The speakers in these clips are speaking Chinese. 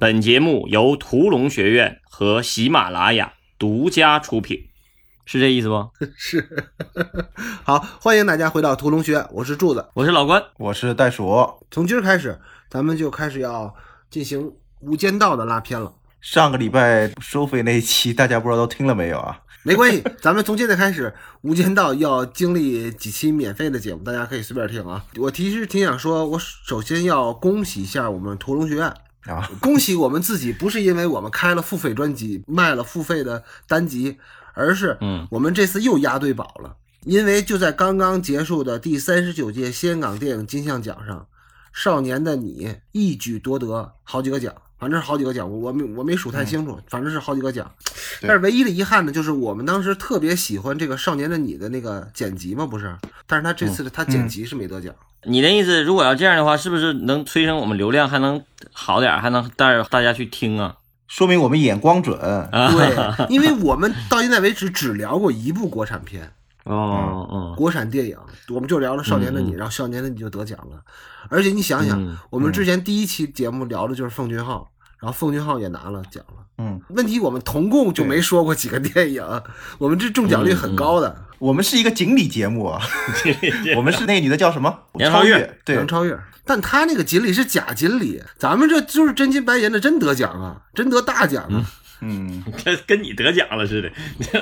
本节目由屠龙学院和喜马拉雅独家出品，是这意思不？是，好，欢迎大家回到屠龙学院，我是柱子，我是老关，我是袋鼠。从今儿开始，咱们就开始要进行《无间道》的拉片了。上个礼拜收费那一期，大家不知道都听了没有啊？没关系，咱们从现在开始，《无间道》要经历几期免费的节目，大家可以随便听啊。我其实挺想说，我首先要恭喜一下我们屠龙学院。啊，恭喜我们自己，不是因为我们开了付费专辑，卖了付费的单集，而是，嗯，我们这次又押对宝了。因为就在刚刚结束的第三十九届香港电影金像奖上，《少年的你》一举夺得好几个奖，反正是好几个奖，我我没我没数太清楚，反正是好几个奖。但是唯一的遗憾呢，就是我们当时特别喜欢这个《少年的你》的那个剪辑嘛，不是？但是他这次他剪辑是没得奖。你的意思，如果要这样的话，是不是能催生我们流量还能好点，还能带着大家去听啊？说明我们眼光准。对，因为我们到现在为止只聊过一部国产片，哦哦，国产电影，我们就聊了《少年的你》，然后《少年的你》就得奖了。而且你想想，我们之前第一期节目聊的就是奉俊昊，然后奉俊昊也拿了奖了。嗯，问题我们同共就没说过几个电影，我们这中奖率很高的。我们是一个锦鲤节目啊，我们是那个女的叫什么？杨超越，对，杨超越。但她那个锦鲤是假锦鲤，咱们这就是真金白银的，真得奖啊，真得大奖啊。嗯，跟跟你得奖了似的。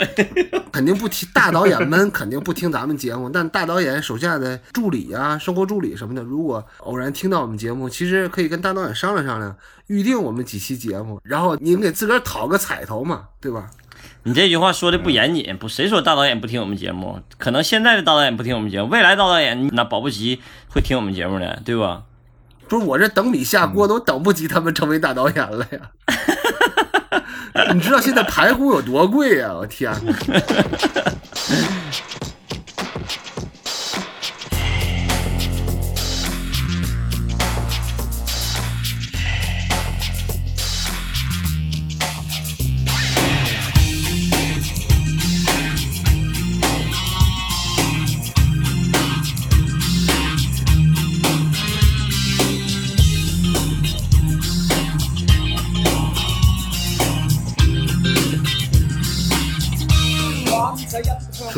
肯定不听大导演们肯定不听咱们节目，但大导演手下的助理啊、生活助理什么的，如果偶然听到我们节目，其实可以跟大导演商量商量，预定我们几期节目，然后您给自个儿讨个彩头嘛，对吧？你这句话说的不严谨，不谁说大导演不听我们节目？可能现在的大导演不听我们节目，未来大导演那保不齐会听我们节目的，对吧？不是我这等米下锅都等不及他们成为大导演了呀！你知道现在排骨有多贵呀？我天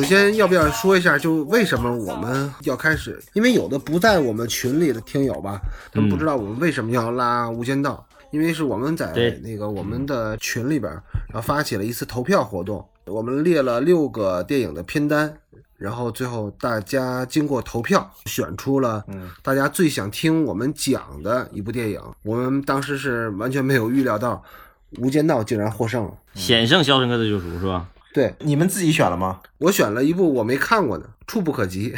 先，要不要说一下，就为什么我们要开始？因为有的不在我们群里的听友吧，他们不知道我们为什么要拉《无间道》，因为是我们在那个我们的群里边，然后发起了一次投票活动，我们列了六个电影的片单，然后最后大家经过投票选出了大家最想听我们讲的一部电影。我们当时是完全没有预料到，《无间道》竟然获胜了，险胜《肖申克的救赎》是吧？对，你们自己选了吗？我选了一部我没看过的《触不可及》，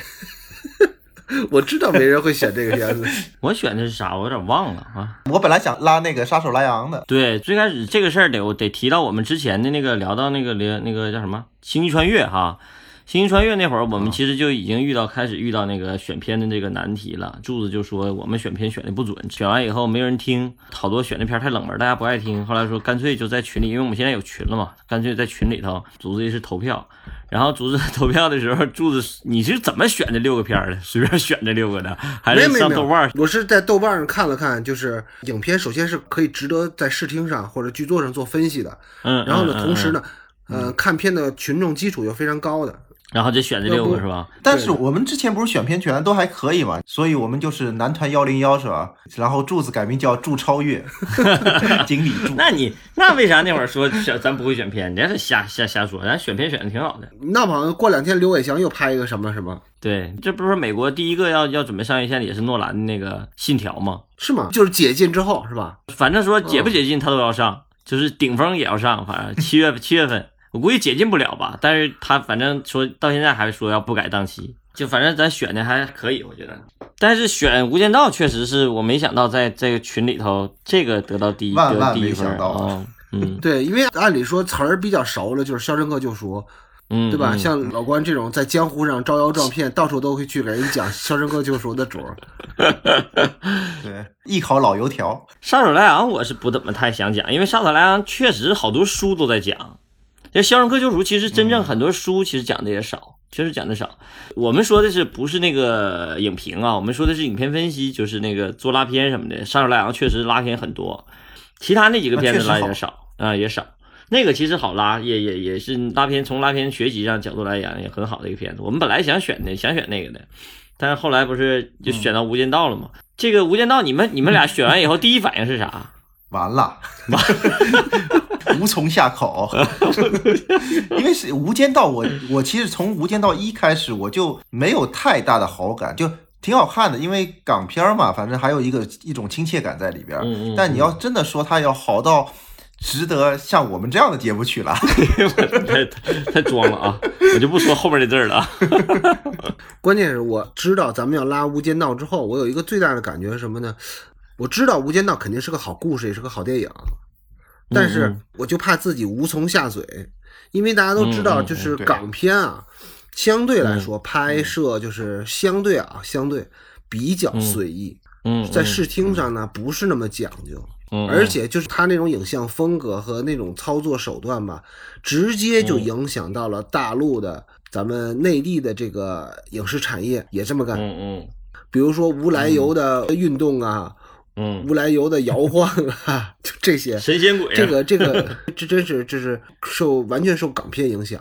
我知道没人会选这个片子。我选的是啥？我有点忘了啊。我本来想拉那个杀手莱昂的。对，最开始这个事儿得我得提到我们之前的那个聊到那个连那个叫什么《星际穿越》哈。星际穿越那会儿，我们其实就已经遇到开始遇到那个选片的这个难题了。柱子就说我们选片选的不准，选完以后没人听，好多选的片太冷门，大家不爱听。后来说干脆就在群里，因为我们现在有群了嘛，干脆在群里头组织一次投票。然后组织投票的时候，柱子你是怎么选这六个片的？随便选这六个的，还是上豆瓣？我是在豆瓣上看了看，就是影片首先是可以值得在视听上或者剧作上做分析的。嗯，然后呢，同时呢，呃，看片的群众基础又非常高的。然后就选这六个是吧？但是我们之前不是选片权都还可以嘛，所以我们就是男团幺零幺是吧？然后柱子改名叫柱超越，经理柱。那你那为啥那会儿说选咱不会选片？你这是瞎瞎瞎说，咱选片选的挺好的。那好像过两天刘伟强又拍一个什么什么？对，这不是美国第一个要要准备上院线的也是诺兰的那个《信条》吗？是吗？就是解禁之后是吧？反正说解不解禁他都要上，就是顶峰也要上，反正七月七月份。我估计解禁不了吧，但是他反正说到现在还说要不改档期，就反正咱选的还可以，我觉得。但是选《无间道》确实是我没想到在这个群里头这个得到第一得第一分啊，嗯，对，因为按理说词儿比较熟了，就是《肖申克救赎》，嗯，对吧？像老关这种在江湖上招摇撞骗，到处都会去给人讲《肖申克救赎》的主儿，对，艺考老油条。杀手莱昂我是不怎么太想讲，因为杀手莱昂确实好多书都在讲。这《肖申克救赎》其实真正很多书其实讲的也少，确实讲的少。我们说的是不是那个影评啊？我们说的是影片分析，就是那个做拉片什么的。《杀手莱昂》确实拉片很多，其他那几个片子拉也少啊，也少。那个其实好拉，也也也是拉片，从拉片学习上角度来讲也很好的一个片子。我们本来想选的，想选那个的，但是后来不是就选到《无间道》了吗？这个《无间道》，你们你们俩选完以后，第一反应是啥？完了，无从下口。因为是《无间道》，我我其实从《无间道一》开始我就没有太大的好感，就挺好看的，因为港片嘛，反正还有一个一种亲切感在里边儿。嗯嗯但你要真的说它要好到值得像我们这样的节目去了，太太装了啊！我就不说后面的字儿了啊。关键是我知道咱们要拉《无间道》之后，我有一个最大的感觉是什么呢？我知道《无间道》肯定是个好故事，也是个好电影，但是嗯我就怕自己无从下嘴，因为大家都知道，就是港片啊，相对来说拍摄就是相对啊，相对比较随意，嗯，在视听上呢不是那么讲究。嗯，而且就是他那种影像风格和那种操作手段吧，直接就影响到了大陆的咱们内地的这个影视产业也这么干。嗯嗯。比如说无来由的运动啊，嗯，无来由的摇晃啊，就这些，神仙鬼啊，这个这个这真是这是受完全受港片影响，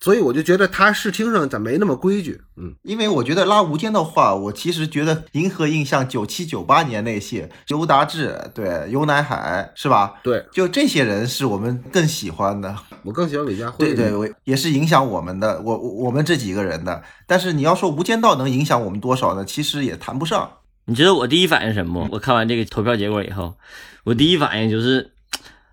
所以我就觉得他视听上咋没那么规矩。嗯，因为我觉得拉《无间道》话，我其实觉得银河印象九七九八年那些尤达志，对尤乃海是吧？对就这些人是我们更喜欢的。我更喜欢李佳慧。对对，我也是影响我们的，我我我们这几个人的。但是你要说《无间道》能影响我们多少呢？其实也谈不上。你知道我第一反应什么吗？我看完这个投票结果以后，我第一反应就是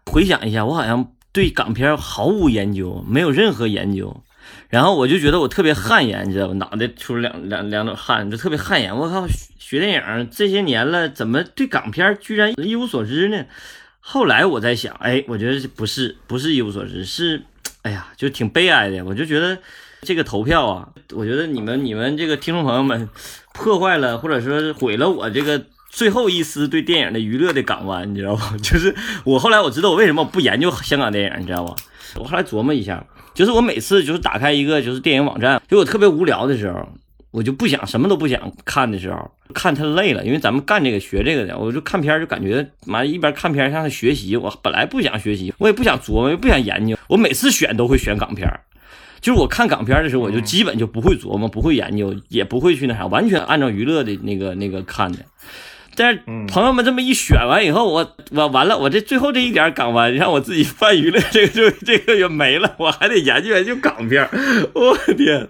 回想一下，我好像对港片毫无研究，没有任何研究。然后我就觉得我特别汗颜，你知道吧？脑袋出了两两两种汗，就特别汗颜。我靠，学电影这些年了，怎么对港片居然一无所知呢？后来我在想，哎，我觉得不是不是一无所知，是哎呀，就挺悲哀的。我就觉得这个投票啊，我觉得你们你们这个听众朋友们破坏了或者说毁了我这个最后一丝对电影的娱乐的港湾，你知道吧？就是我后来我知道我为什么不研究香港电影，你知道吧？我后来琢磨一下，就是我每次就是打开一个就是电影网站，就我特别无聊的时候，我就不想什么都不想看的时候，看太累了，因为咱们干这个学这个的，我就看片就感觉妈一边看片像是学习，我本来不想学习，我也不想琢磨，也不想研究，我每次选都会选港片。就是我看港片的时候，我就基本就不会琢磨，不会研究，也不会去那啥，完全按照娱乐的那个那个看的。但是朋友们这么一选完以后，我我完了，我这最后这一点港湾让我自己犯娱乐，这个就这个也没了，我还得研究研究港片儿。我天，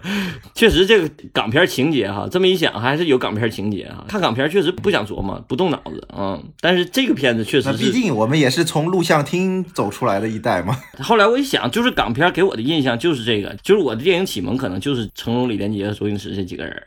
确实这个港片情节哈，这么一想还是有港片情节哈。看港片确实不想琢磨，不动脑子啊、嗯。但是这个片子确实是，毕竟我们也是从录像厅走出来的一代嘛。后来我一想，就是港片给我的印象就是这个，就是我的电影启蒙可能就是成龙、李连杰和周星驰这几个人。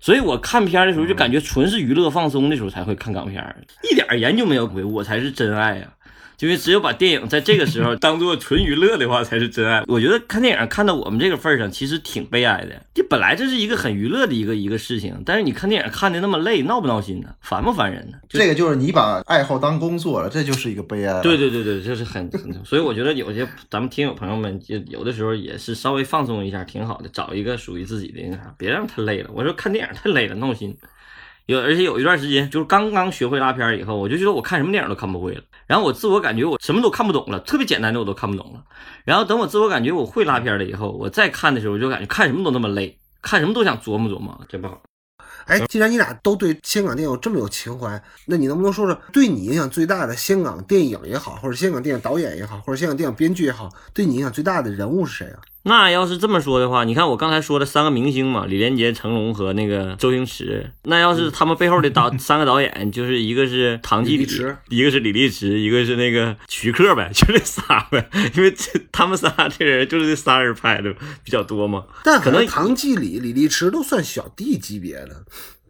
所以我看片的时候就感觉纯是娱乐放松的时候才会看港片，一点研究没有鬼，我才是真爱呀、因为只有把电影在这个时候 当做纯娱乐的话，才是真爱。我觉得看电影看到我们这个份上，其实挺悲哀的。这本来这是一个很娱乐的一个一个事情，但是你看电影看的那么累，闹不闹心呢？烦不烦人呢？这个就是你把爱好当工作了，这就是一个悲哀。对对对对，这是很很，所以我觉得有些咱们听友朋友们，就有的时候也是稍微放松一下，挺好的，找一个属于自己的那啥，别让他累了。我说看电影太累了，闹心。有而且有一段时间，就是刚刚学会拉片儿以后，我就觉得我看什么电影都看不会了。然后我自我感觉我什么都看不懂了，特别简单的我都看不懂了。然后等我自我感觉我会拉片了以后，我再看的时候，我就感觉看什么都那么累，看什么都想琢磨琢磨，真不好。哎，既然你俩都对香港电影这么有情怀，那你能不能说说对你影响最大的香港电影也好，或者香港电影导演也好，或者香港电影编剧也好，对你影响最大的人物是谁啊？那要是这么说的话，你看我刚才说的三个明星嘛，李连杰、成龙和那个周星驰。那要是他们背后的导三个导演，就是一个是唐季礼一个是李立池，一个是那个徐克呗，就这仨呗。因为这他们仨这人就是这仨人拍的比较多嘛。但可能唐季礼、李立池都算小弟级别的，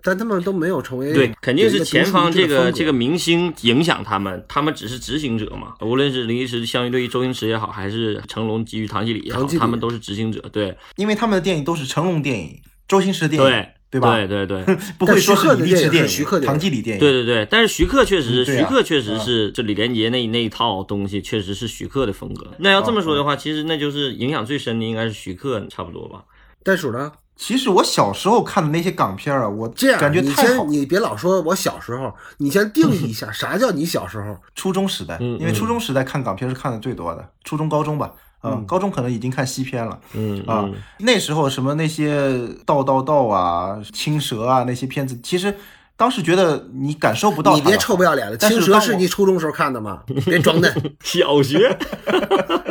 但他们都没有成为对，肯定是前方这个这个明星影响他们，他们只是执行者嘛。无论是李立驰相对于周星驰也好，还是成龙基于唐季礼也好他们都是执行者。对因为他们的电影都是成龙电影、周星驰电影，对对吧？对对对。不会说是李电影、徐克唐季礼电影。对对对，但是徐克确实，嗯啊徐克确实是这李连杰那那一套东西，确实是徐克的风格。那要这么说的话，其实那就是影响最深的应该是徐克，差不多吧？袋鼠呢？其实我小时候看的那些港片啊，我这样，感觉你太好先。你别老说我小时候，你先定义一下 啥叫你小时候。初中时代，嗯因为初中时代看港片是看的最多的，初中、高中吧，啊、高中可能已经看西片了。嗯啊，那时候什么那些道道道啊、青蛇啊那些片子，其实当时觉得你感受不到你别臭不要脸的，青蛇是你初中时候看的吗？别装嫩。小学，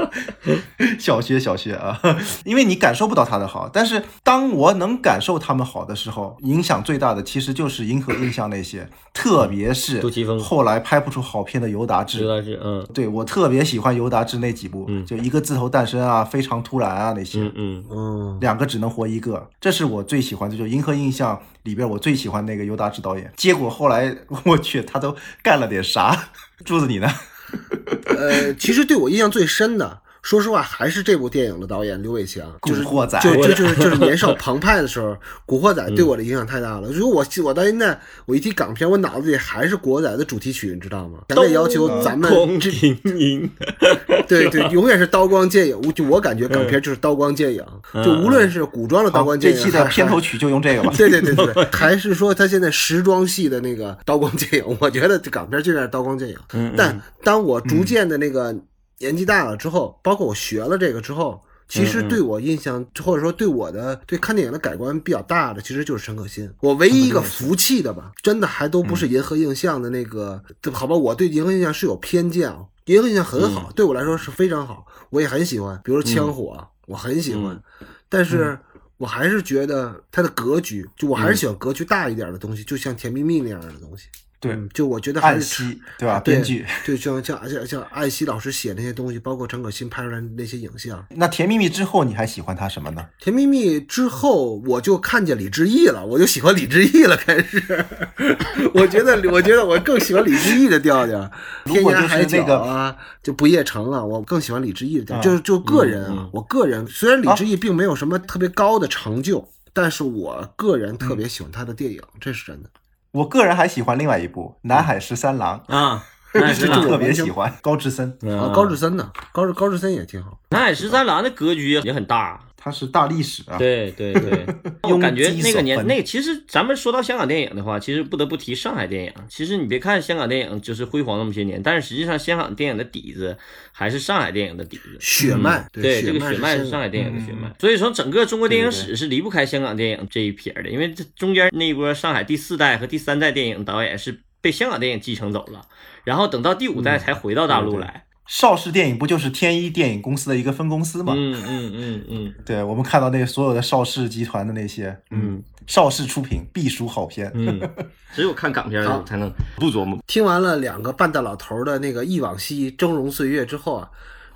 小学小学啊，因为你感受不到他的好，但是当我能感受他们好的时候，影响最大的其实就是银河印象那些，特别是杜琪峰后来拍不出好片的尤达志尤达志嗯对我特别喜欢尤达志那几部，嗯就一个字头诞生啊，非常突然啊那些，嗯嗯嗯，两个只能活一个，这是我最喜欢的，就《银河印象》里边我最喜欢那个尤达志导演。结果后来 我去，他都干了点啥？柱子你呢？呃，其实对我印象最深的，说实话还是这部电影的导演刘伟强，就是古惑仔就就就是就是年少 澎湃的时候，《古惑仔》对我的影响太大了。如果我我到现在，我一提港片，我脑子里还是《古惑仔》的主题曲，你知道吗？强烈要求咱们 对对，永远是刀光剑影。我就我感觉港片就是刀光剑影，就无论是古装的刀，光剑影，这期的片头曲就用这个吧。对对对对，还是说他现在时装系的那个刀光剑影，我觉得这港片就在刀光剑影。嗯但当我逐渐的那个年纪大了之后，包括我学了这个之后。其实对我印象，或者说对我的对看电影的改观比较大的，其实就是陈可辛。我唯一一个服气的吧，真的还都不是银河映像的那个，好吧，我对银河映像是有偏见啊。银河映像很好，对我来说是非常好，我也很喜欢，比如说枪火，我很喜欢，但是。我还是觉得它的格局，就我还是喜欢格局大一点的东西，就像《甜蜜蜜》那样的东西。对嗯，就我觉得还暗是希对吧？对编剧。对，像像像像艾希老师写那些东西，包括陈可辛拍出来那些影像，《那《甜蜜蜜》之后，你还喜欢他什么呢？甜蜜蜜》之后，我就看见李志毅了，我就喜欢李志毅了。开始，我觉得，我觉得我更喜欢李志毅的调调，天涯海角那个啊，就不夜城了，我更喜欢李志毅的调，调就是就个人啊，我个人虽然李志毅并没有什么特别高的成就，但是我个人特别喜欢他的电影，这是真的。我个人还喜欢另外一部《南海十三郎啊，特别喜欢高志森，啊，高志森呢？高志高志森也挺好。南海十三郎的格局也很大，他是大历史啊。对对对，我感觉那个年那个其实咱们说到香港电影的话，其实不得不提上海电影。其实你别看香港电影就是辉煌那么些年，但是实际上香港电影的底子还是上海电影的底子。血脉，嗯对，这个血血脉是是上海电影的血嗯脉，所以说整个中国电影史是离不开香港电影这一撇的，因为这中间那一波上海第四代和第三代电影导演是被香港电影继承走了，然后等到第五代才回到大陆对对来。邵氏电影不就是天一电影公司的一个分公司吗？嗯嗯嗯嗯对，我们看到那所有的邵氏集团的那些，嗯邵氏出品必属好片。嗯，只有看港片才能不琢磨。听完了两个半大老头儿的那个忆往昔、峥嵘岁月之后啊，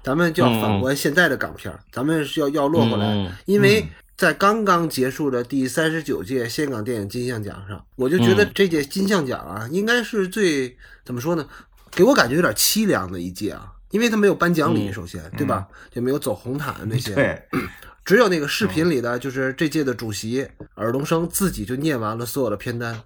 咱们就要反观现在的港片儿，咱们是要要落回来，因为在刚刚结束的第三十九届香港电影金像奖上，我就觉得这届金像奖啊，应该是最怎么说呢？给我感觉有点凄凉的一届啊，因为他没有颁奖礼，嗯首先对吧？就没有走红毯那些，对，只有那个视频里的，就是这届的主席尔冬升自己就念完了所有的片单。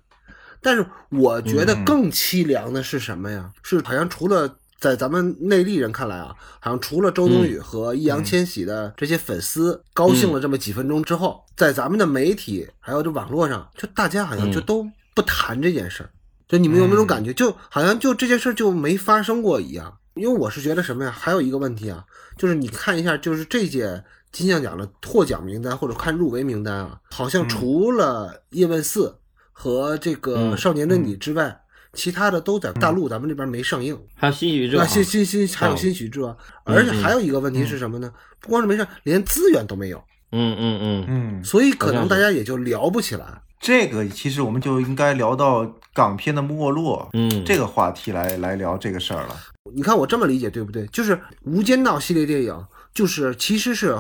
但是我觉得更凄凉的是什么呀？是好像除了在咱们内地人看来啊，好像除了周冬雨和易烊千玺的这些粉丝高兴了这么几分钟之后，在咱们的媒体还有这网络上，就大家好像就都不谈这件事儿。就你们有没有那种感觉？就好像就这件事儿就没发生过一样。因为我是觉得什么呀？还有一个问题啊，就是你看一下，就是这届金像奖的获奖名单或者看入围名单啊，好像除了《叶问四》和这个《嗯少年的你》之外，其他的都在大陆咱们这边没上映。还有新喜剧之啊，王，新新新还有新喜剧啊，而且还有一个问题是什么呢？不光是没上，连资源都没有，嗯嗯嗯，嗯，所以可能大家也就聊不起来。这个其实我们就应该聊到港片的没落，嗯这个话题来来聊这个事儿了。你看我这么理解对不对？就是《无间道》系列电影，就是其实是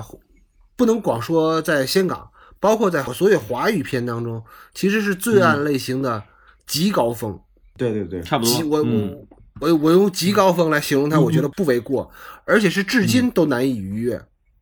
不能光说在香港，包括在所有华语片当中，其实是罪案类型的极高峰。对对对，差不多。极我嗯我我我用极高峰来形容它，我觉得不为过，而且是至今都难以逾越。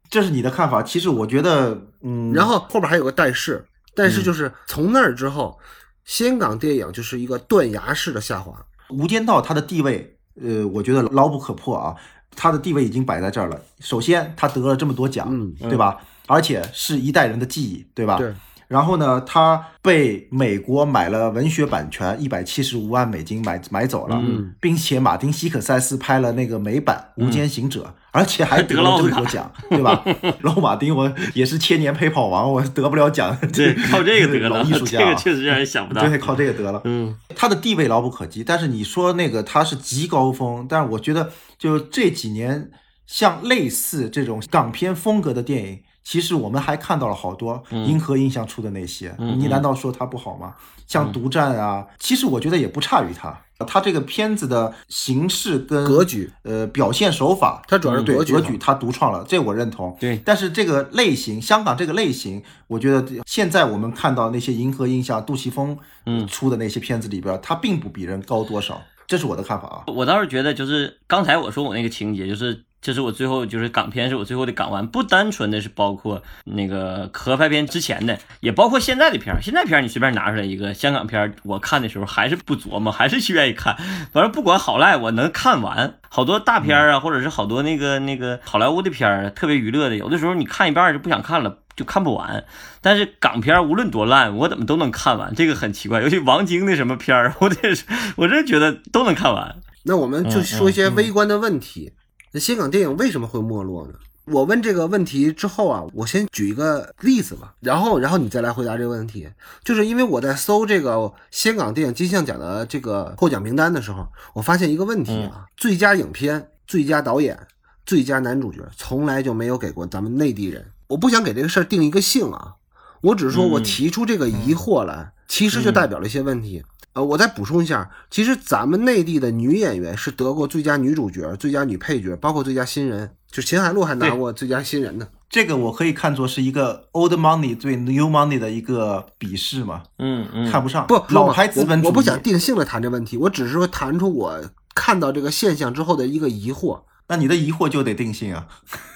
这是你的看法。其实我觉得，嗯，然后后边还有个但是，但是就是从那儿之后，香港电影就是一个断崖式的下滑。《无间道》它的地位，呃，我觉得牢不可破啊。它的地位已经摆在这儿了。首先，它得了这么多奖，嗯对吧？而且是一代人的记忆，对吧？对。然后呢，他被美国买了文学版权，一百七十五万美金买买走了，嗯并且马丁·西可塞斯拍了那个美版《无间行者》，而且还得 了这么多奖，对吧？老马丁，我也是千年陪跑王，我得不了奖，对，靠这个得了，老艺术家啊这个确实让人想不到。对，靠这个得了。嗯，他的地位牢不可及。但是你说那个他是极高峰，但是我觉得就这几年像类似这种港片风格的电影，其实我们还看到了好多银河印象出的那些，嗯你难道说它不好吗？像独占啊，其实我觉得也不差于它。它这个片子的形式跟格局，呃，表现手法，它主要是对格局好格局，他独创了，这我认同。对但是这个类型，香港这个类型，我觉得现在我们看到那些银河印象、杜琪峰嗯出的那些片子里边，它并不比人高多少，这是我的看法啊。我倒是觉得，就是刚才我说我那个情节，就是这是我最后就是港片是我最后的港湾，不单纯的是包括那个合拍片之前的，也包括现在的片儿。现在片儿你随便拿出来一个香港片儿，我看的时候还是不琢磨，还是去愿意看。反正不管好赖，我能看完。好多大片儿啊，或者是好多那个 那个好莱坞的片儿，特别娱乐的，有的时候你看一半就不想看了。就看不完，但是港片无论多烂，我怎么都能看完，这个很奇怪。尤其王晶的什么片儿，我得是，我真觉得都能看完。那我们就说一些微观的问题。那香港电影为什么会没落呢？我问这个问题之后啊，我先举一个例子吧，然后然后你再来回答这个问题。就是因为我在搜这个香港电影金像奖的这个获奖名单的时候，我发现一个问题啊，最佳影片、最佳导演、最佳男主角从来就没有给过咱们内地人。我不想给这个事儿定一个性啊，我只是说我提出这个疑惑来，其实就代表了一些问题。呃，我再补充一下，其实咱们内地的女演员是得过最佳女主角、最佳女配角，包括最佳新人，就秦海璐还拿过最佳新人呢。这个我可以看作是一个 old money 对 new money 的一个鄙视嘛，嗯嗯，看不上。不，老牌资本主义。我，我不想定性的谈这问题，我只是说谈出我看到这个现象之后的一个疑惑。那你的疑惑就得定性啊。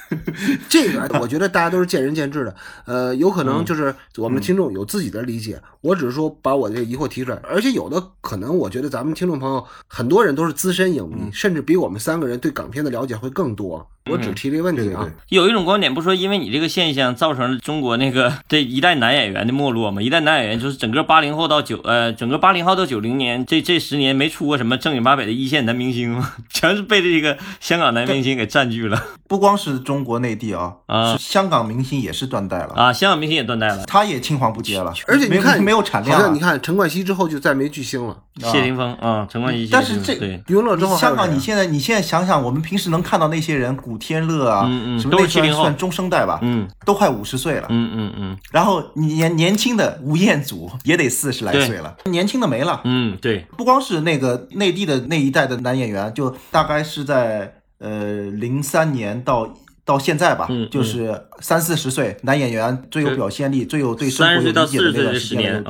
这个我觉得大家都是见仁见智的，呃，有可能就是我们听众有自己的理解，我只是说把我这个疑惑提出来，而且有的可能我觉得咱们听众朋友很多人都是资深影迷，甚至比我们三个人对港片的了解会更多。我只提这个问题啊。对对有一种观点不说，因为你这个现象造成了中国那个 这一代男演员的没落嘛？一代男演员就是整个八零后到九呃，整个八零后到九零年这这十年没出过什么正经八百的一线男明星嘛，全是被这个香港男明星给占据了不光是中国内地啊，啊是香港明星也是断代了，啊！香港明星也断代了，他也青黄不接了，而且你看，没有产量啊。好像你看陈冠希之后就再没巨星了。谢霆锋啊，陈冠希，但是这对。娱乐之后香港，你现在你现在想想，我们平时能看到那些人，古天乐啊，嗯嗯什么那都是70后。算算中生代吧，嗯。都快五十岁了。嗯嗯嗯。然后年年轻的吴彦祖也得四十来岁了，年轻的没了。嗯，对，不光是那个内地的那一代的男演员，就大概是在呃零三年到到现在吧，嗯就是三四十岁男演员最有表现力、最有对生活有理解的那段时间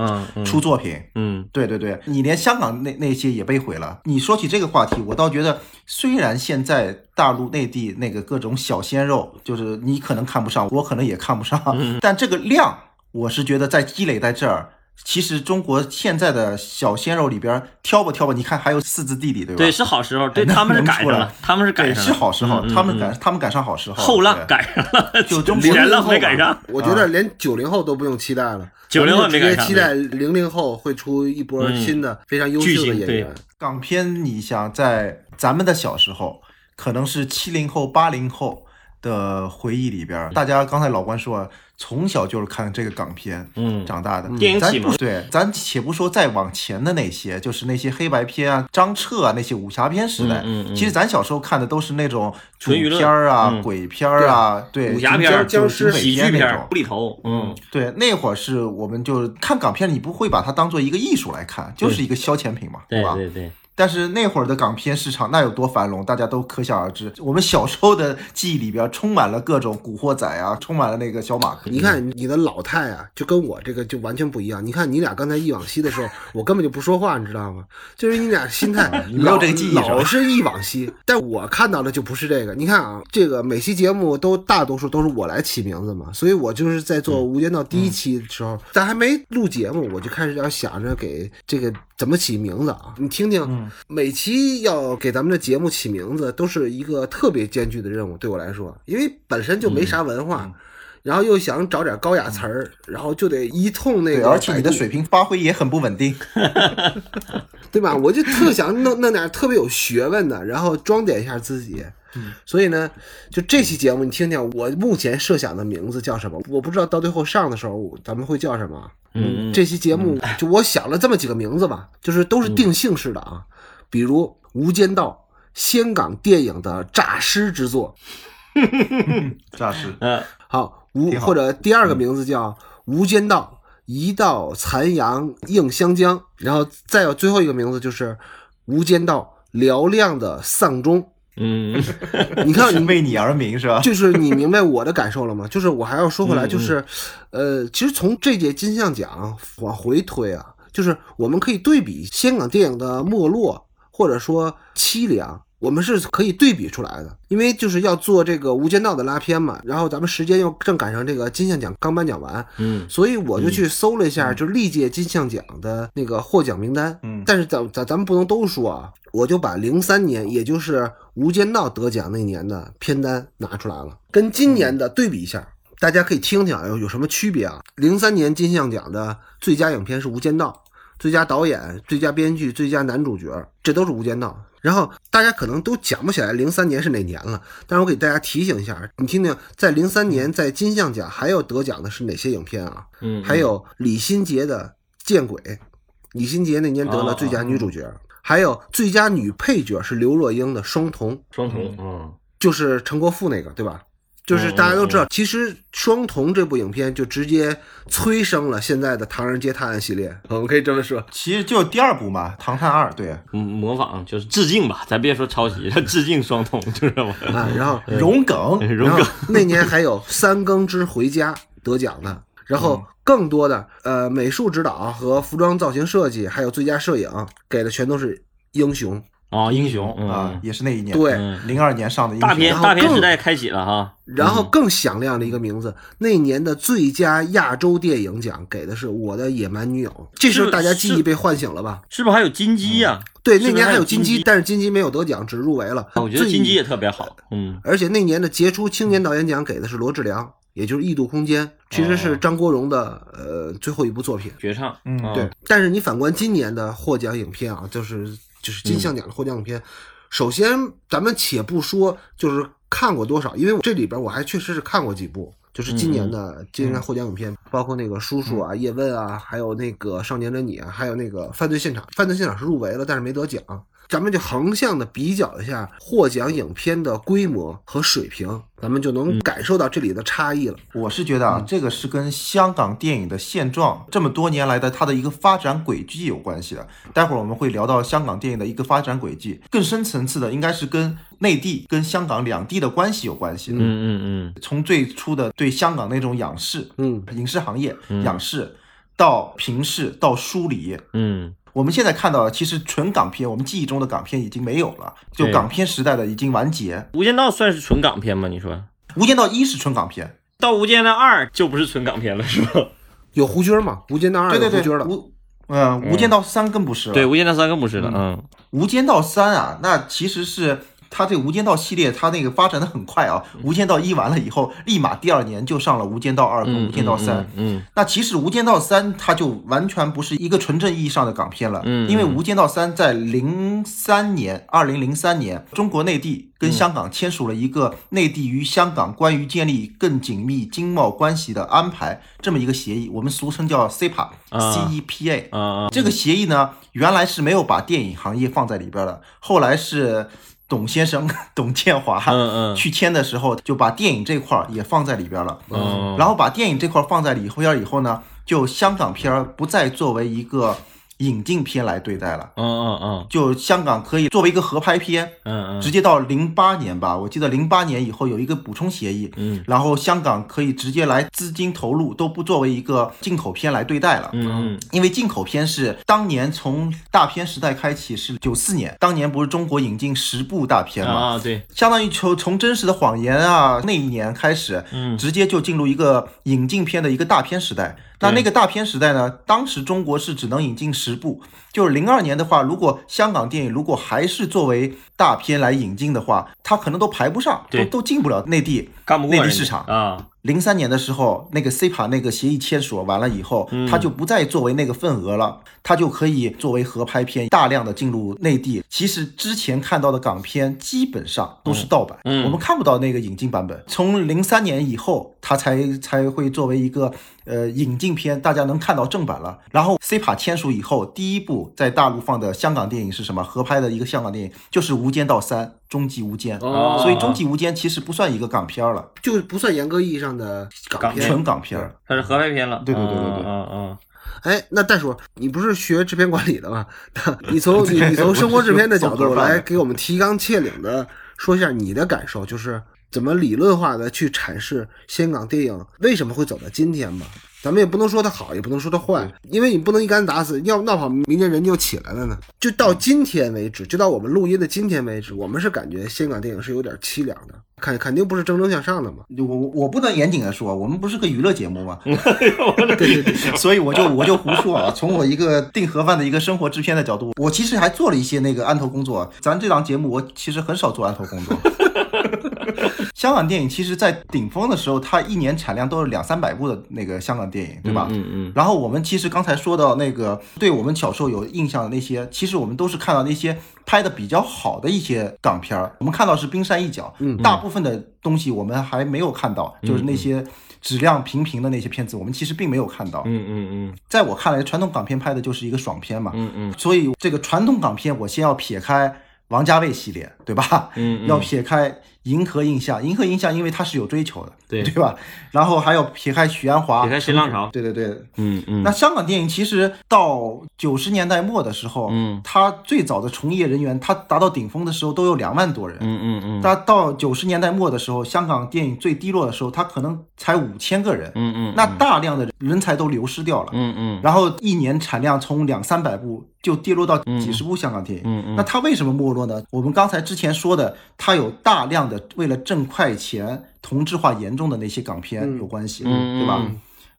出作品。嗯对对对，你连香港那那些也被毁了。你说起这个话题，我倒觉得，虽然现在大陆内地那个各种小鲜肉，就是你可能看不上，我可能也看不上，嗯但这个量，我是觉得在积累在这儿。其实中国现在的小鲜肉里边挑吧挑吧，你看还有四字弟弟，对吧？对，是好时候，对他们是能出来赶上了，他们是赶是好时候，他们嗯赶他们赶上好时候，后浪赶上了，就中国前浪后没赶上，我觉得连九零后都不用期待了，九零后直接期待零零后会出一波新的非常优秀的演员。港片，你想在咱们的小时候，可能是七零后、八零后的回忆里边，大家刚才老关说，从小就是看这个港片，嗯。长大的。电影启蒙。咱不对，咱且不说再往前的那些，就是那些黑白片啊、张彻啊那些武侠片时代，嗯嗯嗯。其实咱小时候看的都是那种赌纯娱乐片儿啊、嗯。鬼片儿啊，对，武侠片僵尸喜剧片无厘头，嗯，对，那会儿是我们就看港片，你不会把它当做一个艺术来看，就是一个消遣品嘛，对吧？对对对，但是那会儿的港片市场那有多繁荣，大家都可想而知。我们小时候的记忆里边充满了各种古惑仔啊，充满了那个小马哥。你看你的老态啊，就跟我这个就完全不一样。你看你俩刚才忆往昔的时候，我根本就不说话，你知道吗？就是你俩心态 你没有这个记忆老是忆往昔。但我看到的就不是这个。你看啊，这个每期节目都大多数都是我来起名字嘛，所以我就是在做《无间道》第一期的时候，咱还没录节目，我就开始要想着给这个怎么起名字啊。你听听，每期要给咱们的节目起名字，都是一个特别艰巨的任务，对我来说，因为本身就没啥文化。然后又想找点高雅词儿，然后就得一通那，个，而且你的水平发挥也很不稳定。对吧？我就特想弄弄点特别有学问的，然后装点一下自己。所以呢，就这期节目你听听，我目前设想的名字叫什么？我不知道到最后上的时候咱们会叫什么。嗯这期节目就我想了这么几个名字吧，就是都是定性式的啊，比如《无间道》，香港电影的诈尸之作。诈尸，嗯，好，无好或者第二个名字叫《无间道》，一道残阳映湘江，然后再有最后一个名字就是《无间道》，嘹亮的丧钟。嗯，你看，为你而鸣是吧？就是你明白我的感受了吗？就是我还要说回来，嗯就是，呃，其实从这届金像奖往回推啊，就是我们可以对比香港电影的没落，或者说凄凉，我们是可以对比出来的。因为就是要做这个《无间道》的拉片嘛，然后咱们时间又正赶上这个金像奖刚颁奖完，嗯，所以我就去搜了一下，就是历届金像奖的那个获奖名单。嗯但是咱咱咱们不能都说啊，我就把零三年，也就是《无间道》得奖那年的片单拿出来了，跟今年的对比一下，大家可以听听啊，有有什么区别啊？零三年金像奖的最佳影片是《无间道》，最佳导演、最佳编剧、最佳男主角，这都是《无间道》。然后大家可能都讲不起来零三年是哪年了，但是我给大家提醒一下，你听听，在零三年在金像奖还有得奖的是哪些影片啊？嗯，还有李心洁的《见鬼》，李心洁那年得了最佳女主角，还有最佳女配角是刘若英的《双瞳》，双瞳，嗯，就是陈国富那个，对吧？就是大家都知道，其实《双瞳》这部影片就直接催生了现在的《唐人街探案》系列，我们可以这么说。其实就第二部嘛，《唐探二》对，嗯模仿就是致敬吧，咱别说抄袭，致敬双瞳，知道吗？啊，然后荣梗，荣耿，那年还有《三更之回家》得奖的，然后更多的呃美术指导和服装造型设计，还有最佳摄影给的全都是英雄。哦，英雄啊。嗯，，也是那一年，对，嗯。零二年上的英雄。大片然时代开启了哈，然后更响亮的一个名字，那年的最佳亚洲电影奖给的是《我的野蛮女友》，这时候大家记忆被唤醒了吧？是不是还有金鸡呀？对，那年还有金鸡，但是金鸡没有得奖，只入围了。我觉得金鸡也特别好，嗯，而且那年的杰出青年导演奖给的是罗志良，也就是《异度空间》，其实是张国荣的呃最后一部作品。绝唱，嗯。啊对，但是你反观今年的获奖影片啊，就是就是金像奖的获奖影片，首先咱们且不说就是看过多少，因为我这里边我还确实是看过几部。就是今年的今年获奖影片，包括那个叔叔啊、叶问啊，还有那个少年的你啊，还有那个犯罪现场。犯罪现场是入围了，但是没得奖。咱们就横向的比较一下获奖影片的规模和水平，咱们就能感受到这里的差异了。我是觉得啊，这个是跟香港电影的现状这么多年来的它的一个发展轨迹有关系的。待会儿我们会聊到香港电影的一个发展轨迹，更深层次的应该是跟内地跟香港两地的关系有关系的。嗯嗯嗯，从最初的对香港那种仰视，嗯，影视行业仰视，到平视，到梳理。嗯我们现在看到的，其实纯港片，我们记忆中的港片已经没有了，就港片时代的已经完结。无间道算是纯港片吗？你说《无间道一》是纯港片，到无间道二就不是纯港片了，是吧？有胡军嘛？《无间道二》对对对，有胡军了。无，嗯，《无间道三》更不是了。对，无间道三更不是了，嗯无间道三》啊，那其实是它这个《无间道》系列，它那个发展的很快啊。无间道一完了以后，立马第二年就上了《无间道二》和《无间道三》。嗯那其实《无间道三》它就完全不是一个纯正意义上的港片了，嗯因为《无间道三》在零三年，二零零三年，中国内地跟香港签署了一个内地与香港关于建立更紧密经贸关系的安排这么一个协议，我们俗称叫 CEPA，C 啊 E P A。啊啊，这个协议呢，原来是没有把电影行业放在里边的，后来是董先生 董建华嗯嗯去签的时候，就把电影这块儿也放在里边了。嗯，然后把电影这块儿放在里边儿以后呢，就香港片儿不再作为一个引进片来对待了，嗯嗯嗯。就香港可以作为一个合拍片，嗯嗯。直接到零八年吧，我记得零八年以后有一个补充协议，嗯，然后香港可以直接来资金投入，都不作为一个进口片来对待了。嗯因为进口片是当年从大片时代开启，是九四年，当年不是中国引进十部大片嗯嘛，啊对，相当于从从真实的谎言啊那一年开始，嗯。直接就进入一个引进片的一个大片时代。那那个大片时代呢，当时中国是只能引进十部，就是零二年的话，如果香港电影如果还是作为大片来引进的话，它可能都排不上，都都进不了内地。干不过内地市场啊，零三年的时候，那个 CPA 那个协议签署完了以后，它就不再作为那个份额了，它就可以作为合拍片大量的进入内地。其实之前看到的港片基本上都是盗版，我们看不到那个引进版本。从零三年以后，它才才会作为一个呃引进片，大家能看到正版了。然后 CPA 签署以后，第一部在大陆放的香港电影是什么？合拍的一个香港电影就是《无间道三：终极无间》，所以《终极无间》其实不算一个港片了，就不算严格意义上的港片，纯港片，它是合拍片了。对对对对对，嗯嗯。哎，那袋鼠，你不是学制片管理的吗？你从你你从生活制片的角度 来给我们提纲挈领的说一下你的感受，就是怎么理论化的去阐释香港电影为什么会走到今天吧。咱们也不能说它好，也不能说它坏，因为你不能一竿子打死，要闹跑，明年人就起来了呢。就到今天为止，就到我们录音的今天为止，我们是感觉香港电影是有点凄凉的，肯肯定不是蒸蒸向上的嘛。我我不能严谨的说，我们不是个娱乐节目嘛，对对对，所以我就我就胡说啊。从我一个订盒饭的一个生活制片的角度，我其实还做了一些那个案头工作。咱这档节目，我其实很少做案头工作。香港电影其实，在顶峰的时候，它一年产量都是两三百部的那个香港电影，对吧？嗯嗯。然后我们其实刚才说到那个，对我们小时候有印象的那些，其实我们都是看到那些拍的比较好的一些港片儿。我们看到是冰山一角，嗯，大部分的东西我们还没有看到，就是那些质量平平的那些片子，我们其实并没有看到。嗯嗯嗯。在我看来，传统港片拍的就是一个爽片嘛。嗯嗯。所以这个传统港片，我先要撇开王家卫系列，对吧？嗯。要撇开。银河印象，银河印象，因为它是有追求的，对对吧？然后还有撇开许鞍华，撇开新浪潮，对对对，嗯嗯。那香港电影其实到九十年代末的时候，嗯，它最早的从业人员，他达到顶峰的时候都有两万多人，嗯嗯嗯。它到九十年代末的时候，香港电影最低落的时候，他可能才五千个人，嗯嗯。那大量的人才都流失掉了，嗯嗯。然后一年产量从两三百部就跌落到几十部香港电影，嗯嗯。那他为什么没落呢？我们刚才之前说的，他有大量的为了挣。快钱同质化严重的那些港片有关系，对吧？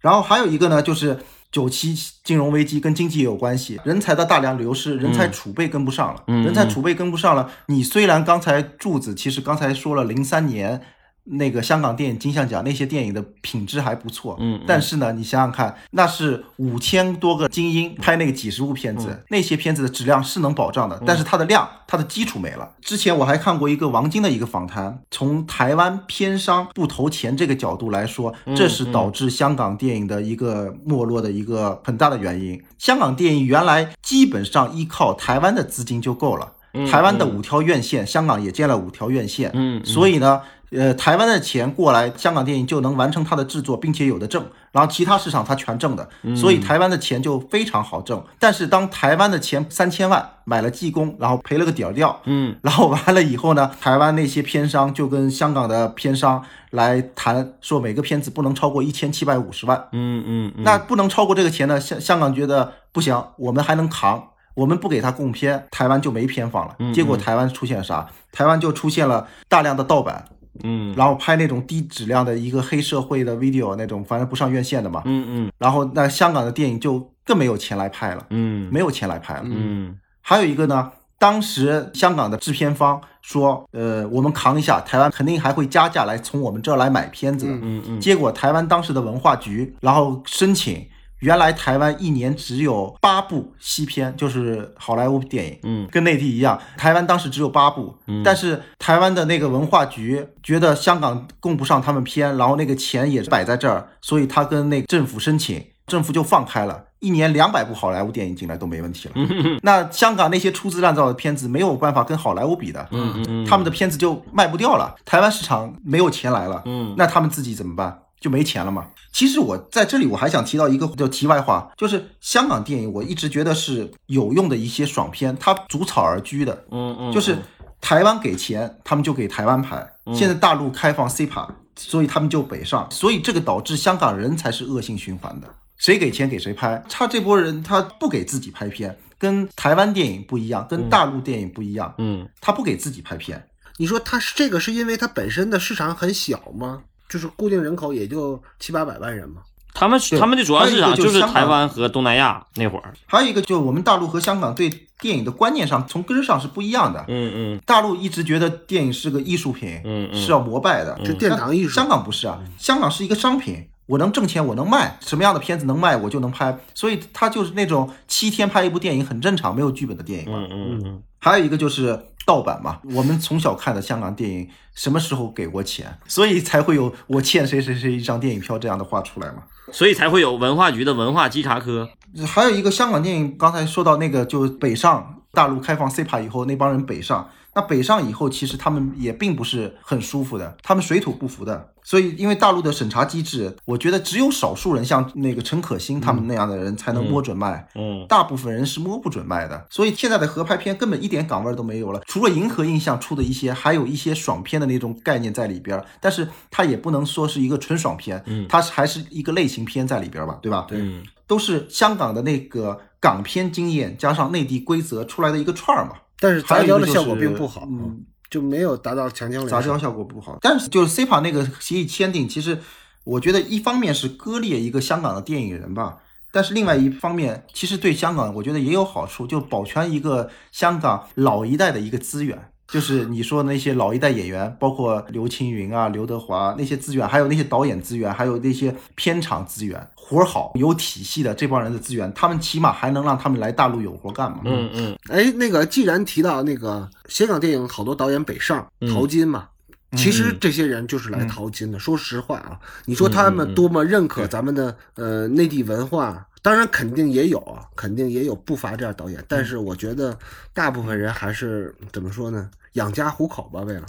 然后还有一个呢，就是九七金融危机跟经济也有关系，人才的大量流失，人才储备跟不上了，人才储备跟不上了。你虽然刚才柱子其实刚才说了零三年。那个香港电影金像奖那些电影的品质还不错，嗯，但是呢，你想想看，那是五千多个精英拍那个几十部片子，那些片子的质量是能保障的，但是它的量，它的基础没了。之前我还看过一个王晶的一个访谈，从台湾片商不投钱这个角度来说，这是导致香港电影的一个没落的一个很大的原因。香港电影原来基本上依靠台湾的资金就够了，台湾的五条院线，香港也建了五条院线，嗯，所以呢。呃，台湾的钱过来，香港电影就能完成它的制作，并且有的挣，然后其他市场它全挣的，所以台湾的钱就非常好挣。但是当台湾的钱三千万买了济公，然后赔了个底儿掉，嗯，然后完了以后呢，台湾那些片商就跟香港的片商来谈，说每个片子不能超过一千七百五十万，嗯嗯，那不能超过这个钱呢，香香港觉得不行，我们还能扛，我们不给他供片，台湾就没片放了。结果台湾出现啥？台湾就出现了大量的盗版。嗯，然后拍那种低质量的一个黑社会的 video 那种，反正不上院线的嘛。嗯嗯。然后那香港的电影就更没有钱来拍了。嗯，没有钱来拍了。嗯。还有一个呢，当时香港的制片方说，呃，我们扛一下，台湾肯定还会加价来从我们这儿来买片子。嗯嗯。结果台湾当时的文化局，然后申请。原来台湾一年只有八部西片，就是好莱坞电影，嗯，跟内地一样，台湾当时只有八部，嗯，但是台湾的那个文化局觉得香港供不上他们片，然后那个钱也摆在这儿，所以他跟那政府申请，政府就放开了，一年两百部好莱坞电影进来都没问题了。那香港那些粗制滥造的片子没有办法跟好莱坞比的，嗯嗯，他们的片子就卖不掉了，台湾市场没有钱来了，嗯，那他们自己怎么办？就没钱了嘛？其实我在这里我还想提到一个叫题外话，就是香港电影，我一直觉得是有用的一些爽片，它逐草而居的。嗯嗯，就是台湾给钱，他们就给台湾拍。现在大陆开放 CPA，所以他们就北上，所以这个导致香港人才是恶性循环的，谁给钱给谁拍。他这波人他不给自己拍片，跟台湾电影不一样，跟大陆电影不一样。嗯，他不给自己拍片。你说他是这个是因为他本身的市场很小吗？就是固定人口也就七八百万人嘛。他们他们的主要市场就是是香港台湾和东南亚那会儿。还有一个，就我们大陆和香港对电影的观念上，从根儿上是不一样的。嗯嗯大陆一直觉得电影是个艺术品，嗯嗯是要膜拜的，就殿堂艺术香港不是啊，香港是一个商品，我能挣钱，我能卖，什么样的片子能卖，我就能拍。所以他就是那种七天拍一部电影很正常，没有剧本的电影嘛。嗯嗯嗯，还有一个就是盗版嘛，我们从小看的香港电影，什么时候给过钱？所以才会有我欠谁谁谁一张电影票这样的话出来嘛。所以才会有文化局的文化稽查科。还有一个香港电影，刚才说到那个，就北上大陆开放 CPA 以后，那帮人北上，那北上以后，其实他们也并不是很舒服的，他们水土不服的。所以，因为大陆的审查机制，我觉得只有少数人，像那个陈可辛他们那样的人，才能摸准卖。嗯大部分人是摸不准卖的，所以现在的合拍片根本一点港味都没有了。除了银河印象出的一些，还有一些爽片的那种概念在里边儿，但是它也不能说是一个纯爽片，嗯它是还是一个类型片在里边儿吧，对吧？对，嗯都是香港的那个港片经验加上内地规则出来的一个串儿嘛。但是杂交的效果并不好，嗯，就没有达到强强联手杂交效果不好。但是就是 CPA 那个协议签订，其实我觉得一方面是割裂一个香港的电影人吧，但是另外一方面，其实对香港我觉得也有好处，就保全一个香港老一代的一个资源。就是你说那些老一代演员，包括刘青云啊、刘德华那些资源，还有那些导演资源，还有那些片场资源，活儿好有体系的这帮人的资源，他们起码还能让他们来大陆有活干嘛？嗯嗯哎，那个既然提到那个香港电影，好多导演北上嗯淘金嘛。其实这些人就是来淘金的。说实话啊，你说他们多么认可咱们的呃内地文化，当然肯定也有啊，肯定也有不乏这样导演。但是我觉得大部分人还是怎么说呢？养家糊口吧，为了。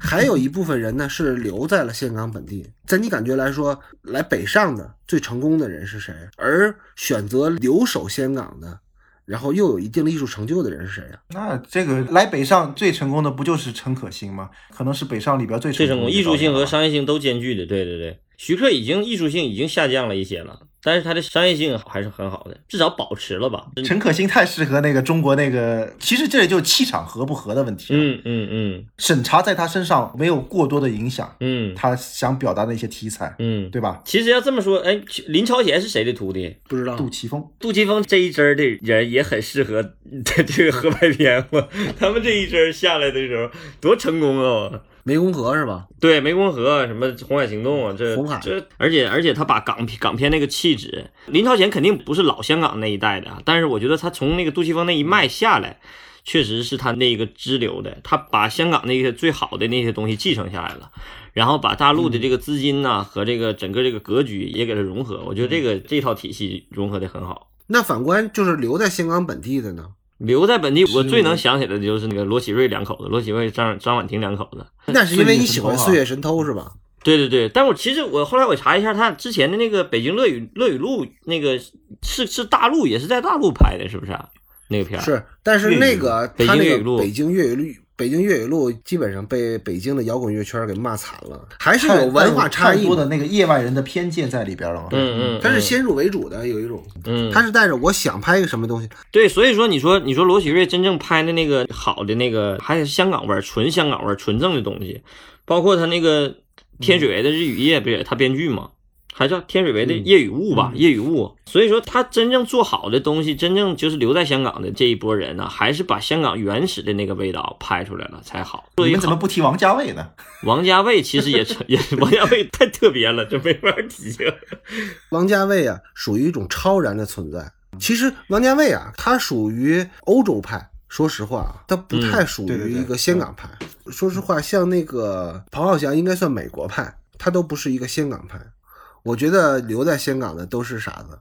还有一部分人呢是留在了香港本地，在你感觉来说，来北上的最成功的人是谁？而选择留守香港的，然后又有一定的艺术成就的人是谁啊呀、那这个来北上最成功的不就是陈可辛吗？可能是北上里边最最成功，艺术性和商业性都兼具的。对对对，徐克已经艺术性已经下降了一些了，但是他的商业性还是很好的，至少保持了吧。陈可辛太适合那个中国那个，其实这里就是气场合不合的问题。，嗯嗯嗯审查在他身上没有过多的影响，嗯他想表达的一些题材，嗯，对吧？其实要这么说，哎，林超贤是谁的徒弟？不知道杜琪峰，杜琪峰这一支儿的人也很适合 这个合拍片嘛。他们这一支儿下来的时候多成功啊！湄公河是吧？对，湄公河什么红海行动啊，这红海这，而且而且他把港片港片那个气质，林超贤肯定不是老香港那一代的啊，但是我觉得他从那个杜琪峰那一脉下来，确实是他那个支流的，他把香港那些最好的那些东西继承下来了，然后把大陆的这个资金呐、和这个整个这个格局也给它融合，我觉得这个这套体系融合的很好。那反观就是留在香港本地的呢？留在本地，我最能想起来的就是那个罗启瑞两口子，罗启瑞、张张婉婷两口子。那是因为你喜欢《岁岁月神偷》是吧？对对对，但我其实我后来我查一下，他之前的那个《北京乐语乐语录》那个是是大陆，也是在大陆拍的，是不是啊？那个片儿是，但是那个北他那京粤语录个北京粤语录，北京粤语录基本上被北京的摇滚乐圈给骂惨了，还是有文化差异多。的那个业外人的偏见在里边了嘛。嗯嗯，他是先入为主的，有一种，嗯，他是带着我想拍一个什么东西，对，所以说你说你说罗启瑞真正拍的那个好的那个还是香港味儿，纯香港味儿，纯正的东西，包括他那个天水围的日与夜，不是他编剧吗？还叫天水围的夜与雾吧，夜与雾。所以说他真正做好的东西，真正就是留在香港的这一波人呢，还是把香港原始的那个味道拍出来了才好。所以你们怎么不提王家卫呢？王家卫其实也成 也王家卫太特别了，这没法提。王家卫啊，属于一种超然的存在。其实王家卫啊，他属于欧洲派。说实话啊，他不太属于一个香港派。说实话，像那个彭浩翔应该算美国派，他都不是一个香港派。我觉得留在香港的都是傻子。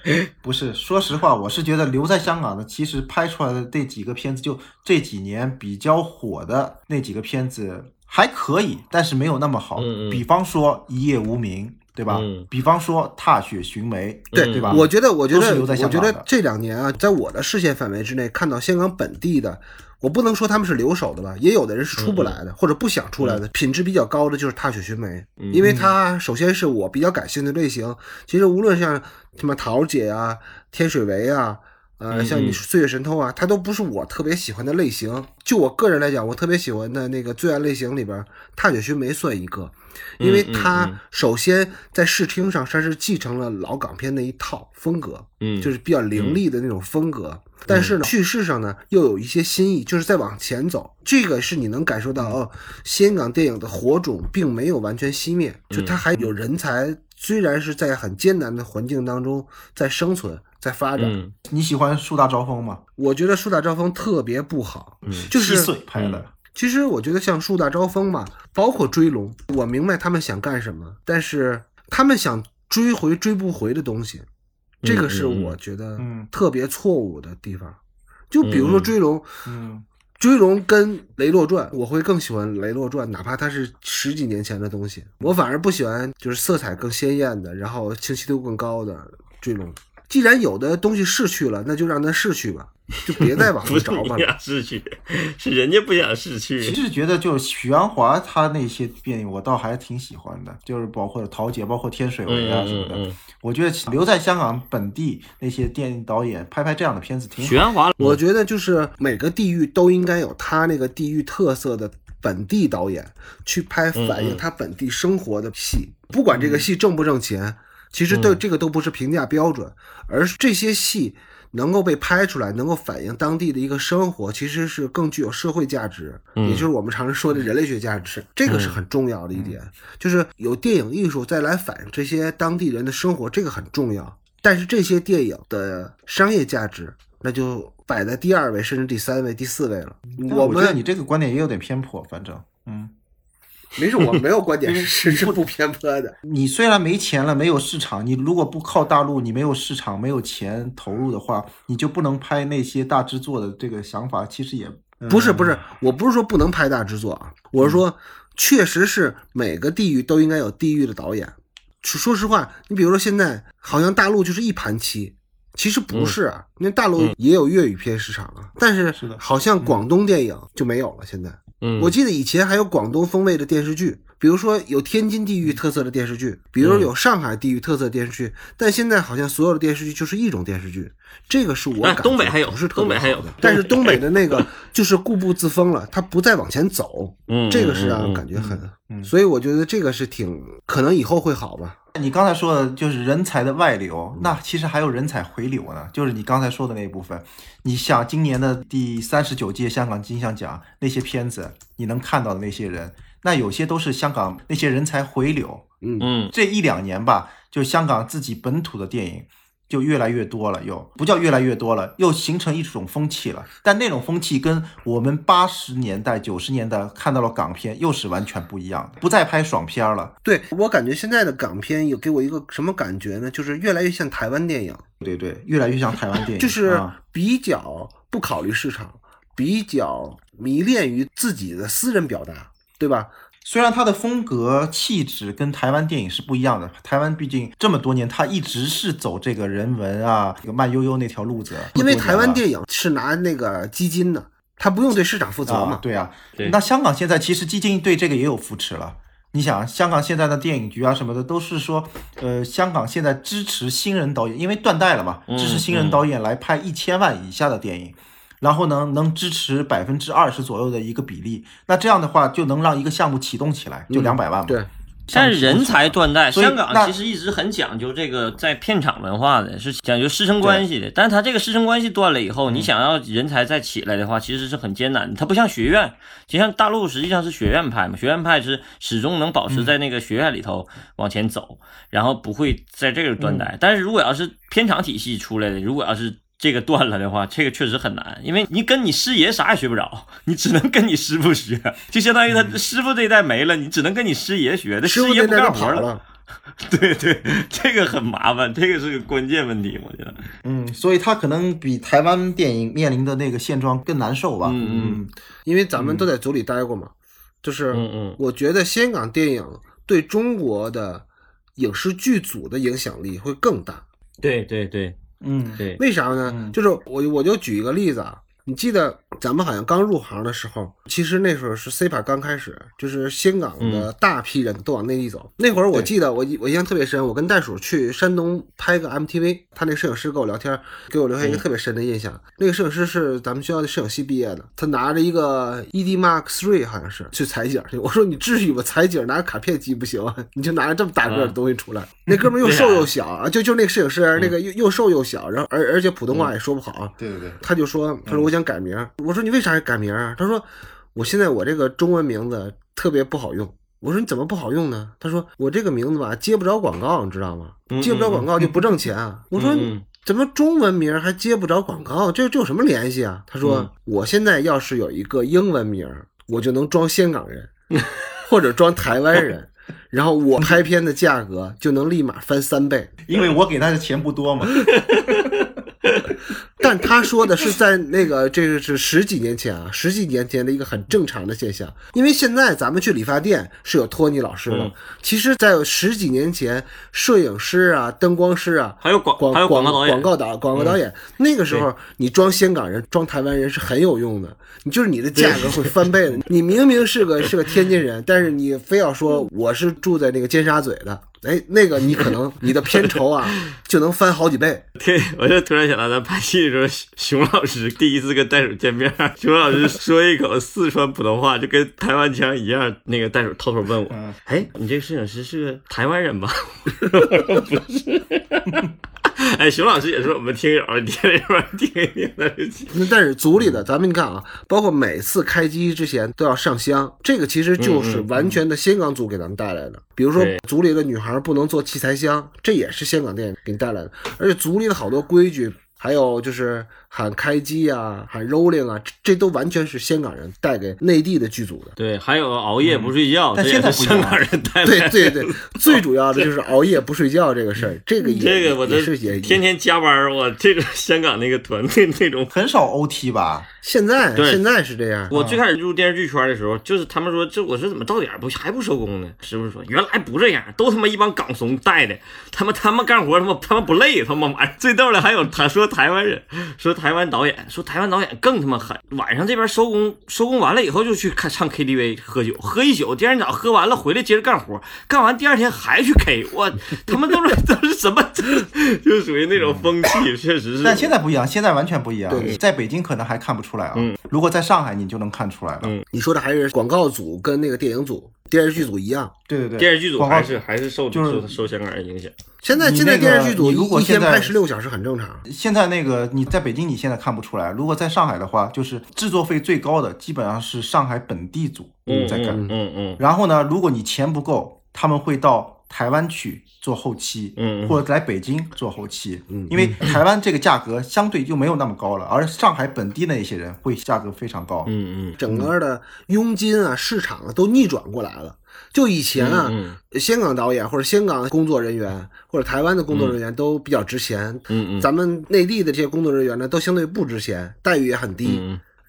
不是，说实话，我是觉得留在香港的，其实拍出来的这几个片子，就这几年比较火的那几个片子还可以，但是没有那么好。嗯嗯比方说《一夜无名》，对吧？嗯比方说《踏雪寻梅》，对对吧？我觉得，我觉得，我觉得这两年啊，在我的视线范围之内，看到香港本地的，我不能说他们是留守的吧，也有的人是出不来的，或者不想出来的，品质比较高的就是《踏雪寻梅》，因为它首先是我比较感兴趣的类型。其实无论像什么桃姐啊、天水围啊，呃，像你《岁月神偷》啊，它都不是我特别喜欢的类型。就我个人来讲，我特别喜欢的那个罪案类型里边，《踏雪寻梅》算一个，因为它首先在视听上它是继承了老港片那一套风格，嗯，就是比较凌厉的那种风格。但是呢，叙事上呢又有一些新意，就是在往前走。这个是你能感受到哦，香港电影的火种并没有完全熄灭，就它还有人才，虽然是在很艰难的环境当中在生存。在发展，你喜欢树大招风吗？我觉得树大招风特别不好，嗯就是拍的。其实我觉得像树大招风嘛，包括追龙，我明白他们想干什么，但是他们想追回追不回的东西，这个是我觉得特别错误的地方。就比如说追龙，嗯，追龙跟雷洛传，我会更喜欢雷洛传，哪怕它是十几年前的东西，我反而不喜欢就是色彩更鲜艳的，然后清晰度更高的追龙。既然有的东西逝去了，那就让它逝去吧，就别再往回找吧。不想逝去，是人家不想逝去。其实觉得就是许鞍华他那些电影，我倒还挺喜欢的，就是包括陶杰，包括天水围啊什么的。我觉得留在香港本地那些电影导演拍拍这样的片子挺。许鞍华，我觉得就是每个地域都应该有他那个地域特色的本地导演去拍反映他本地生活的戏，不管这个戏挣不挣钱。其实对这个都不是评价标准，而是这些戏能够被拍出来，能够反映当地的一个生活，其实是更具有社会价值，也就是我们常说的人类学价值。这个是很重要的一点，就是有电影艺术再来反映这些当地人的生活，这个很重要。但是这些电影的商业价值，那就摆在第二位，甚至第三位、第四位了。我们你这个观点也有点偏颇，反正，嗯。没事，我没有观点 是是不偏颇的。你虽然没钱了，没有市场，你如果不靠大陆，你没有市场，没有钱投入的话，你就不能拍那些大制作的。这个想法其实也不是不是，我不是说不能拍大制作啊，我是说，确实是每个地域都应该有地域的导演。说实话，你比如说现在好像大陆就是一盘棋，其实不是啊，因为大陆也有粤语片市场啊，但是好像广东电影就没有了现在。我记得以前还有广东风味的电视剧，比如说有天津地域特色的电视剧，比如有上海地域特色电视剧，但现在好像所有的电视剧就是一种电视剧，这个是我感觉东北还有，不是东北还有。的，但是东北的那个就是固步自封了，他不再往前走，嗯，这个是让人感觉很，所以我觉得这个是挺可能以后会好吧。你刚才说的就是人才的外流，那其实还有人才回流呢。就是你刚才说的那一部分，你想今年的第三十九届香港金像奖那些片子，你能看到的那些人，那有些都是香港那些人才回流。嗯嗯，这一两年吧，就香港自己本土的电影。就越来越多了，又不叫越来越多了，又形成一种风气了。但那种风气跟我们八十年代、九十年代看到了港片又是完全不一样的，不再拍爽片了。对我感觉现在的港片有给我一个什么感觉呢？就是越来越像台湾电影。对对，越来越像台湾电影，就是比较不考虑市场，比较迷恋于自己的私人表达，对吧？虽然它的风格气质跟台湾电影是不一样的，台湾毕竟这么多年，它一直是走这个人文啊、这个慢悠悠那条路子。因为台湾电影是拿那个基金的，它不用对市场负责嘛。对啊，那香港现在其实基金对这个也有扶持了。你想，香港现在的电影局啊什么的，都是说，呃，香港现在支持新人导演，因为断代了嘛，支持新人导演来拍一千万以下的电影。然后呢，能支持百分之二十左右的一个比例，那这样的话就能让一个项目启动起来，就两百万嘛。对，但是人才断代，香港其实一直很讲究这个在片场文化的，是讲究师生关系的。但是他这个师生关系断了以后，你想要人才再起来的话，其实是很艰难的。它不像学院，就像大陆实际上是学院派嘛，学院派是始终能保持在那个学院里头往前走，然后不会在这个断代。但是如果要是片场体系出来的，如果要是这个断了的话，这个确实很难，因为你跟你师爷啥也学不着，你只能跟你师傅学，就相当于他师傅这一代没了，你只能跟你师爷学，那师爷不干活了。对对，这个很麻烦，这个是个关键问题，我觉得。嗯，所以他可能比台湾电影面临的那个现状更难受吧。嗯嗯，因为咱们都在组里待过嘛，就是嗯嗯，我觉得香港电影对中国的影视剧组的影响力会更大。对对对。嗯，对，为啥呢？就是我我就举一个例子啊，你记得咱们好像刚入行的时候，其实那时候是 CPA 刚开始，就是香港的大批人都往内地走。那会儿我记得我我印象特别深，我跟袋鼠去山东拍个 MTV，他那摄影师跟我聊天，给我留下一个特别深的印象。那个摄影师是咱们学校的摄影系毕业的，他拿着一个 ED Mark Three 好像是去采景去。我说你至于吗？采景拿卡片机不行啊？你就拿着这么大个的东西出来？那哥们又瘦又小啊，就就那个摄影师那个又又瘦又小，然后而而且普通话也说不好。对对对，他就说他说我想改名。我说你为啥要改名啊？他说我现在我这个中文名字特别不好用。我说你怎么不好用呢？他说我这个名字吧接不着广告，你知道吗？接不着广告就不挣钱。我说怎么中文名还接不着广告？这这有什么联系啊？他说我现在要是有一个英文名，我就能装香港人或者装台湾人，然后我拍片的价格就能立马翻三倍，因为我给他的钱不多嘛。但他说的是在那个这个是十几年前啊，十几年前的一个很正常的现象。因为现在咱们去理发店是有托尼老师的，其实，在十几年前，摄影师啊、灯光师啊，还有广广还有广告导演、广告导广告导演，那个时候你装香港人、装台湾人是很有用的，你就是你的价格会翻倍的。你明明是个是个天津人，但是你非要说我是住在那个尖沙咀的。哎，那个你可能你的片酬啊就能翻好几倍。对，我就突然想到，咱拍戏的时候，熊老师第一次跟袋鼠见面，熊老师说一口四川普通话，就跟台湾腔一样。那个袋鼠偷偷问我：“哎，你这个摄影师是个台湾人吧？” 不是。哎，熊老师也是我们听友，听一边听一听的。那但是组里的，咱们你看啊，包括每次开机之前都要上香，这个其实就是完全的香港组给咱们带来的。比如说组里的女孩不能做器材香，这也是香港电影给你带来的。而且组里的好多规矩。还有就是喊开机啊，喊 rolling 啊，这都完全是香港人带给内地的剧组的。对，还有熬夜不睡觉，但现在香港人带。对对对，最主要的就是熬夜不睡觉这个事儿，这个也这个我也是也天天加班我这个香港那个团队那种很少 OT 吧？现在现在是这样。我最开始入电视剧圈的时候，就是他们说这我说怎么到点不还不收工呢？师傅说原来不这样，都他妈一帮港怂带的，他们他们干活他妈他们不累，他妈玩最逗的还有他说。台湾人说台湾导演说台湾导演更他妈狠，晚上这边收工收工完了以后就去看唱 KTV 喝酒喝一宿，第二天早上喝完了回来接着干活，干完第二天还去 K，我 他们都是都是什么，就属于那种风气，确实是。但现在不一样，现在完全不一样。在北京可能还看不出来啊，如果在上海你就能看出来了。你说的还是广告组跟那个电影组。电视剧组一样，对对对，电视剧组还是还是受就是受香港人影响。现在现在电视剧组如果一天拍十六小时很正常。现在那个你在北京你现在看不出来，如果在上海的话，就是制作费最高的基本上是上海本地组在干，嗯嗯。然后呢，如果你钱不够，他们会到台湾去做后期，嗯，或者来北京做后期，嗯，因为台湾这个价格相对就没有那么高了，而上海本地那些人会价格非常高，嗯嗯，整个的佣金啊市场啊都逆转过来了。就以前啊，香港导演或者香港工作人员或者台湾的工作人员都比较值钱，嗯嗯，咱们内地的这些工作人员呢，都相对不值钱，待遇也很低，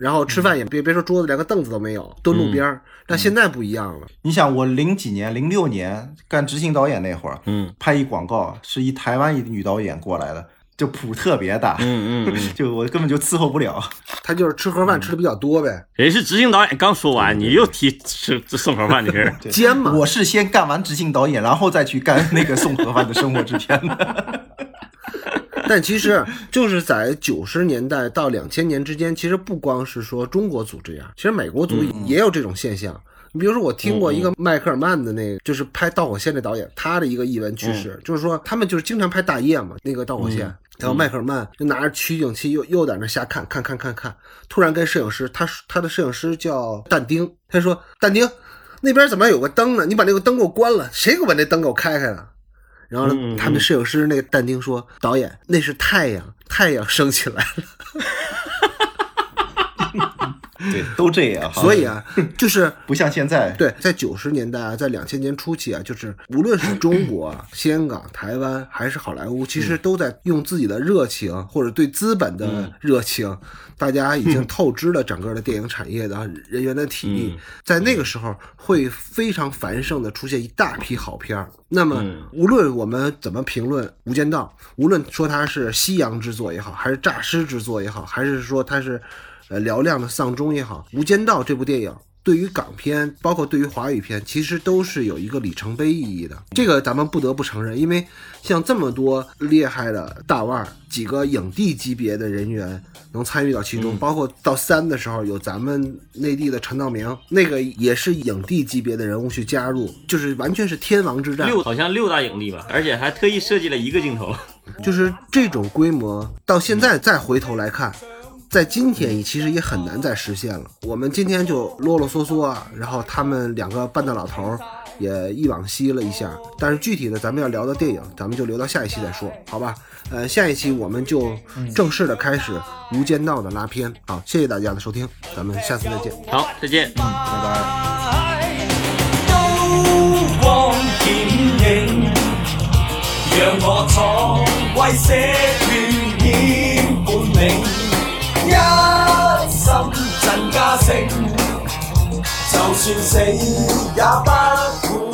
然后吃饭也别别说桌子连个凳子都没有，蹲路边儿。但现在不一样了，你想我零几年零六年干执行导演那会儿，嗯，拍一广告是一台湾一女导演过来的。就谱特别大，嗯嗯，就我根本就伺候不了。他就是吃盒饭吃的比较多呗。人是执行导演，刚说完，你又提吃送盒饭的事儿，奸嘛。我是先干完执行导演，然后再去干那个送盒饭的生活制片的。但其实就是在九十年代到两千年之间，其实不光是说中国组这样，其实美国组也有这种现象。你比如说，我听过一个迈克尔曼的那个，就是拍《导火线》的导演，他的一个译文趣事，就是说他们就是经常拍大夜嘛，那个《导火线》。然后迈克尔曼就拿着取景器，又又在那瞎看，看看看看，突然跟摄影师，他他的摄影师叫但丁，他说：“但丁，那边怎么有个灯呢？你把那个灯给我关了，谁给我把那灯给我开开了？”然后他们摄影师那个但丁说：“导演，那是太阳，太阳升起来了。”对，都这样。所以啊，就是 不像现在。对，在九十年代啊，在两千年初期啊，就是无论是中国、香港、台湾还是好莱坞，其实都在用自己的热情或者对资本的热情，大家已经 透支了整个的电影产业的人员的体力。在那个时候，会非常繁盛的出现一大批好片儿。那么，无论我们怎么评论《无间道》，无论说它是西洋之作也好，还是诈尸之作也好，还是说它是。呃嘹亮的丧钟也好，《无间道》这部电影。对于港片，包括对于华语片，其实都是有一个里程碑意义的。这个咱们不得不承认，因为像这么多厉害的大腕儿，几个影帝级别的人员能参与到其中，包括到三的时候有咱们内地的陈道明，那个也是影帝级别的人物去加入，就是完全是天王之战。六好像六大影帝吧，而且还特意设计了一个镜头，就是这种规模，到现在再回头来看。在今天，其实也很难再实现了。我们今天就啰啰嗦嗦啊，然后他们两个半大老头也一往昔了一下。但是具体的，咱们要聊的电影，咱们就留到下一期再说，好吧？呃，下一期我们就正式的开始《无间道》的拉片。好，谢谢大家的收听，咱们下次再见。好，再见，嗯，拜拜。一心振家声，就算死也不管。